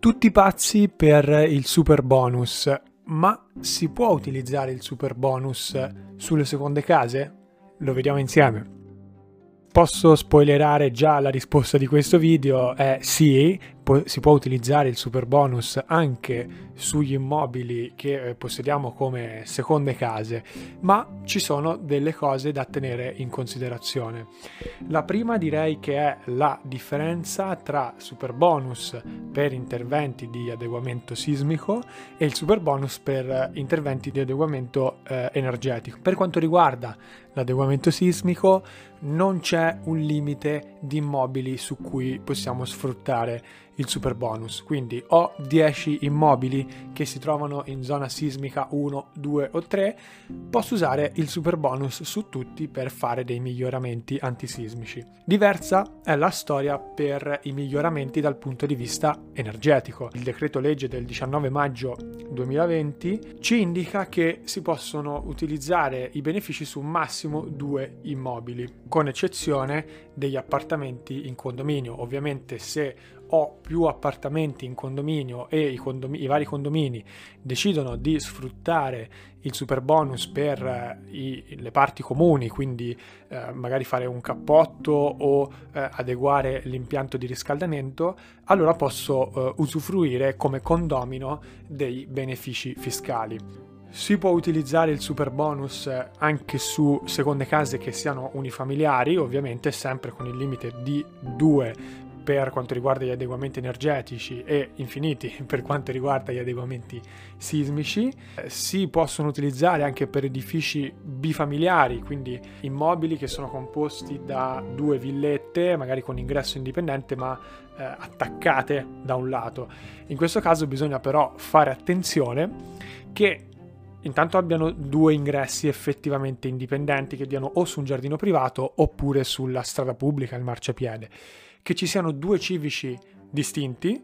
Tutti pazzi per il super bonus, ma si può utilizzare il super bonus sulle seconde case? Lo vediamo insieme. Posso spoilerare già la risposta di questo video? È sì, po- si può utilizzare il super bonus anche sugli immobili che eh, possediamo come seconde case, ma ci sono delle cose da tenere in considerazione. La prima direi che è la differenza tra super bonus per interventi di adeguamento sismico e il super bonus per interventi di adeguamento eh, energetico. Per quanto riguarda l'adeguamento sismico non c'è un limite di immobili su cui possiamo sfruttare il super bonus. Quindi ho 10 immobili che si trovano in zona sismica 1, 2 o 3, posso usare il super bonus su tutti per fare dei miglioramenti antisismici. Diversa è la storia per i miglioramenti dal punto di vista energetico. Il decreto legge del 19 maggio 2020 ci indica che si possono utilizzare i benefici su massimo due immobili, con eccezione degli appartamenti in condominio. Ovviamente se ho più appartamenti in condominio e i, condomi- i vari condomini decidono di sfruttare il super bonus per eh, i, le parti comuni, quindi eh, magari fare un cappotto o eh, adeguare l'impianto di riscaldamento, allora posso eh, usufruire come condomino dei benefici fiscali. Si può utilizzare il super bonus anche su seconde case che siano unifamiliari, ovviamente sempre con il limite di due per quanto riguarda gli adeguamenti energetici e infiniti per quanto riguarda gli adeguamenti sismici. Eh, si possono utilizzare anche per edifici bifamiliari, quindi immobili che sono composti da due villette, magari con ingresso indipendente, ma eh, attaccate da un lato. In questo caso bisogna però fare attenzione che intanto abbiano due ingressi effettivamente indipendenti che diano o su un giardino privato oppure sulla strada pubblica, il marciapiede che ci siano due civici distinti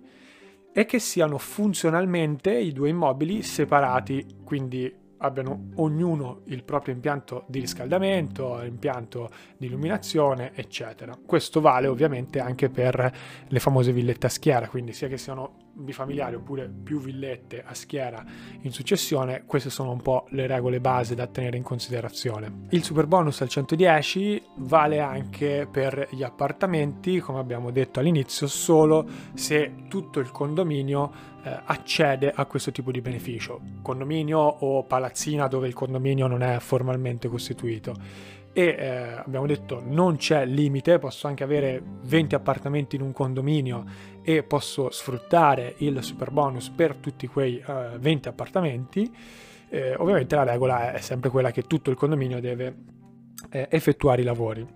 e che siano funzionalmente i due immobili separati, quindi abbiano ognuno il proprio impianto di riscaldamento, impianto di illuminazione, eccetera. Questo vale ovviamente anche per le famose villette a schiera, quindi sia che siano bifamiliari oppure più villette a schiera in successione, queste sono un po' le regole base da tenere in considerazione. Il super bonus al 110 vale anche per gli appartamenti, come abbiamo detto all'inizio, solo se tutto il condominio eh, accede a questo tipo di beneficio, condominio o palazzina dove il condominio non è formalmente costituito e eh, abbiamo detto non c'è limite, posso anche avere 20 appartamenti in un condominio e posso sfruttare il super bonus per tutti quei eh, 20 appartamenti. Eh, ovviamente la regola è sempre quella che tutto il condominio deve eh, effettuare i lavori.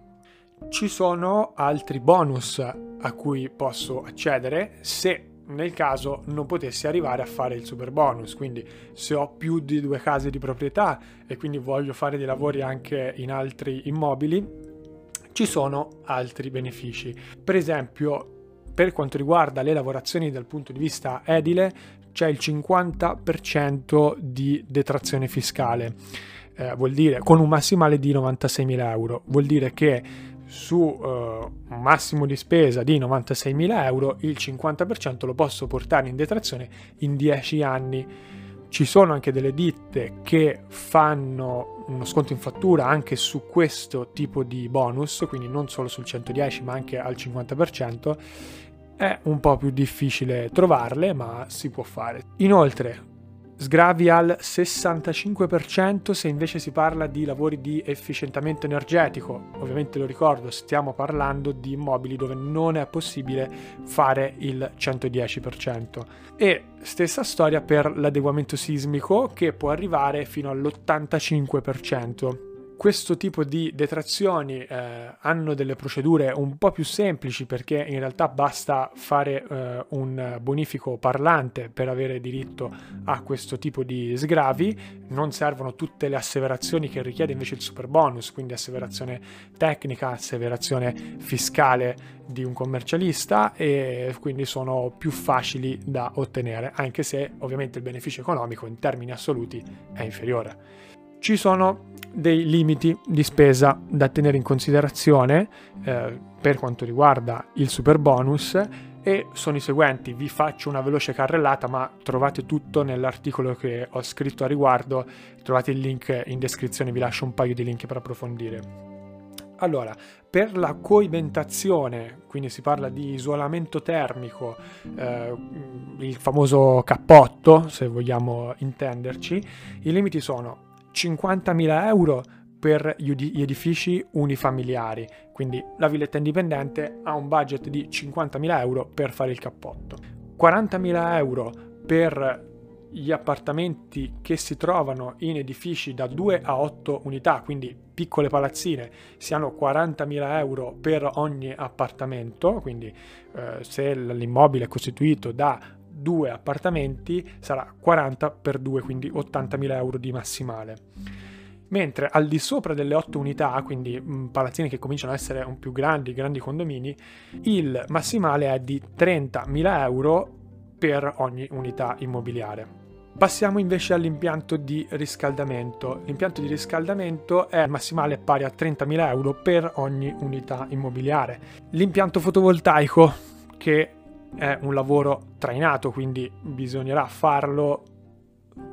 Ci sono altri bonus a cui posso accedere se nel caso non potessi arrivare a fare il super bonus. Quindi se ho più di due case di proprietà e quindi voglio fare dei lavori anche in altri immobili, ci sono altri benefici. Per esempio, per quanto riguarda le lavorazioni dal punto di vista edile, c'è il 50% di detrazione fiscale. Eh, vuol dire con un massimale di 96.000 euro. Vuol dire che su uh, un massimo di spesa di 96.000 euro, il 50% lo posso portare in detrazione in 10 anni. Ci sono anche delle ditte che fanno uno sconto in fattura anche su questo tipo di bonus, quindi non solo sul 110 ma anche al 50%. È un po' più difficile trovarle, ma si può fare. Inoltre, sgravi al 65% se invece si parla di lavori di efficientamento energetico. Ovviamente lo ricordo, stiamo parlando di immobili dove non è possibile fare il 110%. E stessa storia per l'adeguamento sismico che può arrivare fino all'85% questo tipo di detrazioni eh, hanno delle procedure un po' più semplici perché in realtà basta fare eh, un bonifico parlante per avere diritto a questo tipo di sgravi, non servono tutte le asseverazioni che richiede invece il super bonus, quindi asseverazione tecnica, asseverazione fiscale di un commercialista e quindi sono più facili da ottenere, anche se ovviamente il beneficio economico in termini assoluti è inferiore. Ci sono dei limiti di spesa da tenere in considerazione eh, per quanto riguarda il super bonus e sono i seguenti. Vi faccio una veloce carrellata, ma trovate tutto nell'articolo che ho scritto a riguardo. Trovate il link in descrizione, vi lascio un paio di link per approfondire. Allora, per la coibentazione, quindi si parla di isolamento termico, eh, il famoso cappotto, se vogliamo intenderci, i limiti sono 50.000 euro per gli edifici unifamiliari, quindi la villetta indipendente ha un budget di 50.000 euro per fare il cappotto, 40.000 euro per gli appartamenti che si trovano in edifici da 2 a 8 unità, quindi piccole palazzine, si hanno 40.000 euro per ogni appartamento, quindi eh, se l'immobile è costituito da due appartamenti sarà 40 per 2, quindi 80.000 euro di massimale. Mentre al di sopra delle 8 unità, quindi mm, palazzine che cominciano ad essere un più grandi, grandi condomini, il massimale è di 30.000 euro per ogni unità immobiliare. Passiamo invece all'impianto di riscaldamento. L'impianto di riscaldamento è massimale pari a 30.000 euro per ogni unità immobiliare. L'impianto fotovoltaico, che è un lavoro trainato, quindi bisognerà farlo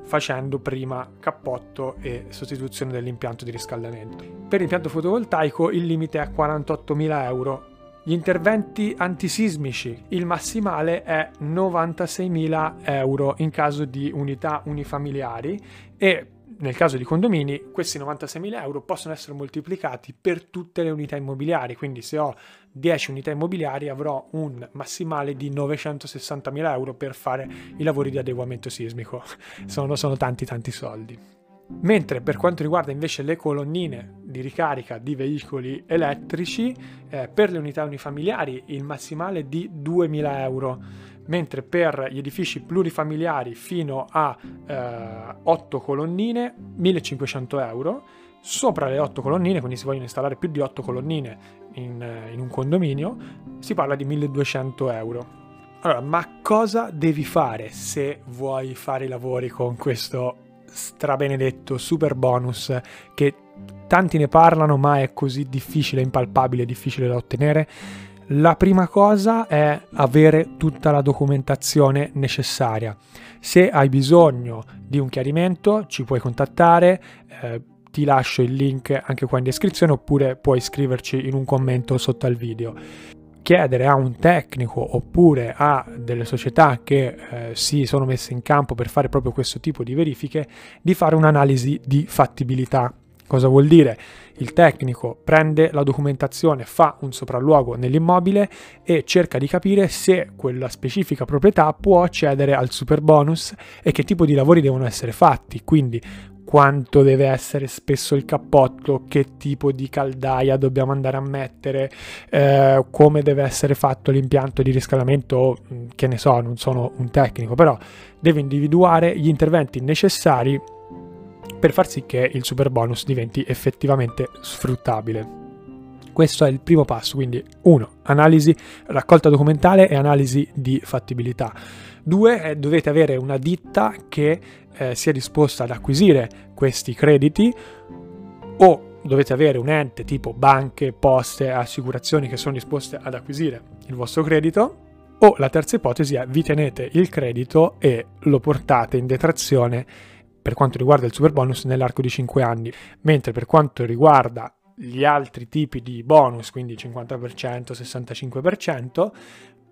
facendo prima cappotto e sostituzione dell'impianto di riscaldamento. Per l'impianto fotovoltaico il limite è 48.000 euro gli interventi antisismici, il massimale è 96.000 euro in caso di unità unifamiliari e nel caso di condomini questi 96.000 euro possono essere moltiplicati per tutte le unità immobiliari, quindi se ho 10 unità immobiliari avrò un massimale di 960.000 euro per fare i lavori di adeguamento sismico. sono, sono tanti tanti soldi. Mentre per quanto riguarda invece le colonnine di ricarica di veicoli elettrici, eh, per le unità unifamiliari il massimale è di 2.000 euro, mentre per gli edifici plurifamiliari fino a eh, 8 colonnine 1.500 euro. Sopra le 8 colonnine, quindi si vogliono installare più di 8 colonnine in, eh, in un condominio, si parla di 1.200 euro. Allora, ma cosa devi fare se vuoi fare i lavori con questo strabenedetto super bonus che tanti ne parlano ma è così difficile, impalpabile, difficile da ottenere. La prima cosa è avere tutta la documentazione necessaria. Se hai bisogno di un chiarimento ci puoi contattare, eh, ti lascio il link anche qua in descrizione oppure puoi scriverci in un commento sotto al video chiedere a un tecnico oppure a delle società che eh, si sono messe in campo per fare proprio questo tipo di verifiche di fare un'analisi di fattibilità. Cosa vuol dire? Il tecnico prende la documentazione, fa un sopralluogo nell'immobile e cerca di capire se quella specifica proprietà può accedere al super bonus e che tipo di lavori devono essere fatti. Quindi quanto deve essere spesso il cappotto, che tipo di caldaia dobbiamo andare a mettere, eh, come deve essere fatto l'impianto di riscaldamento, mm, che ne so, non sono un tecnico, però deve individuare gli interventi necessari per far sì che il super bonus diventi effettivamente sfruttabile. Questo è il primo passo, quindi 1. Analisi, raccolta documentale e analisi di fattibilità. 2. Eh, dovete avere una ditta che eh, sia disposta ad acquisire questi crediti o dovete avere un ente tipo banche, poste, assicurazioni che sono disposte ad acquisire il vostro credito o la terza ipotesi è vi tenete il credito e lo portate in detrazione per quanto riguarda il super bonus nell'arco di 5 anni, mentre per quanto riguarda gli altri tipi di bonus, quindi 50%, 65%,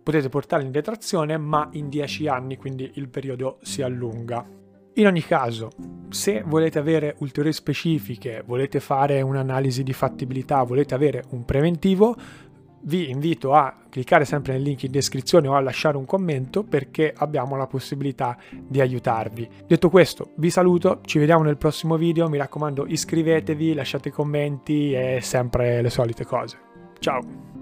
potete portarli in detrazione ma in 10 anni, quindi il periodo si allunga. In ogni caso, se volete avere ulteriori specifiche, volete fare un'analisi di fattibilità, volete avere un preventivo, vi invito a cliccare sempre nel link in descrizione o a lasciare un commento perché abbiamo la possibilità di aiutarvi. Detto questo, vi saluto, ci vediamo nel prossimo video, mi raccomando iscrivetevi, lasciate commenti e sempre le solite cose. Ciao!